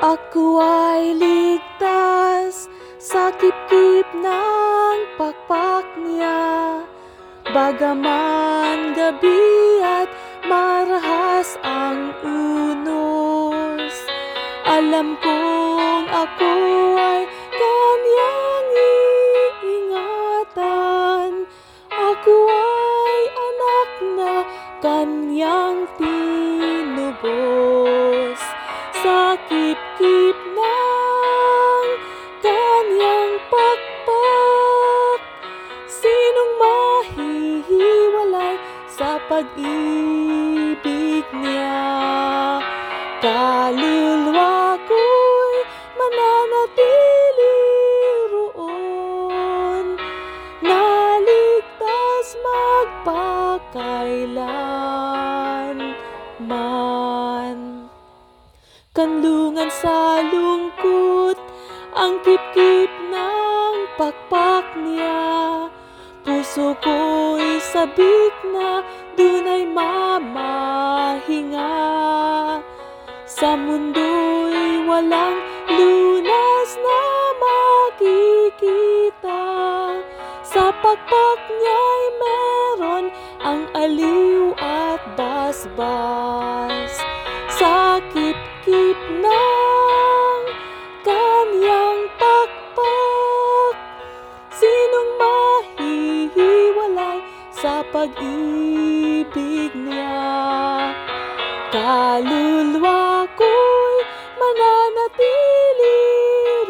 Ako ay ligtas sa kip-kip ng pakpak niya. Bagaman gabi at marahas ang unos Alam kong ako ay kanyang iingatan. Ako ay anak na kanyang tinubos. Sa kip-kip ng kanyang pakpak. Sinong mahihiwalay sa pag-ibig niya? Kaluluwa ko'y mananatili roon. Naligtas magpakailan Kanlungan sa lungkot ang kip-kip ng pakpak niya. Puso ko'y sabik na dunay mamahinga. Sa mundo'y walang lunas na makikita. Sa pakpak niya'y meron ang aliw at basbas. Sa pag-ibig niya. Kaluluwa ko'y mananatili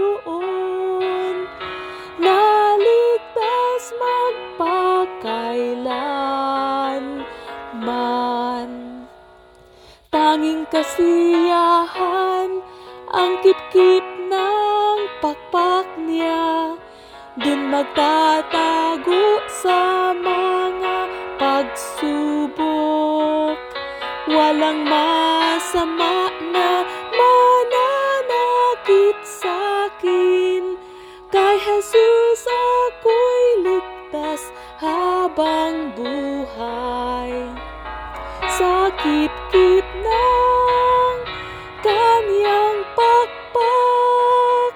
roon. Naligtas magpakailan man. Tanging kasiyahan ang kip-kip ng pakpak niya. Dun magtatago sa mga pagsubok Walang masama na mananakit sa'kin Kay Jesus ako'y ligtas habang buhay. Sa kip-kip ng kanyang pakpak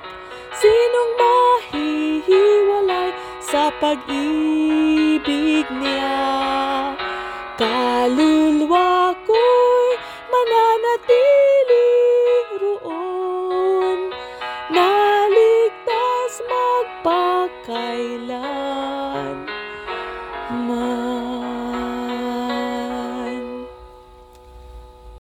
Sinong mahihiwalay sa pag-ibig niya Kaluluwa ko'y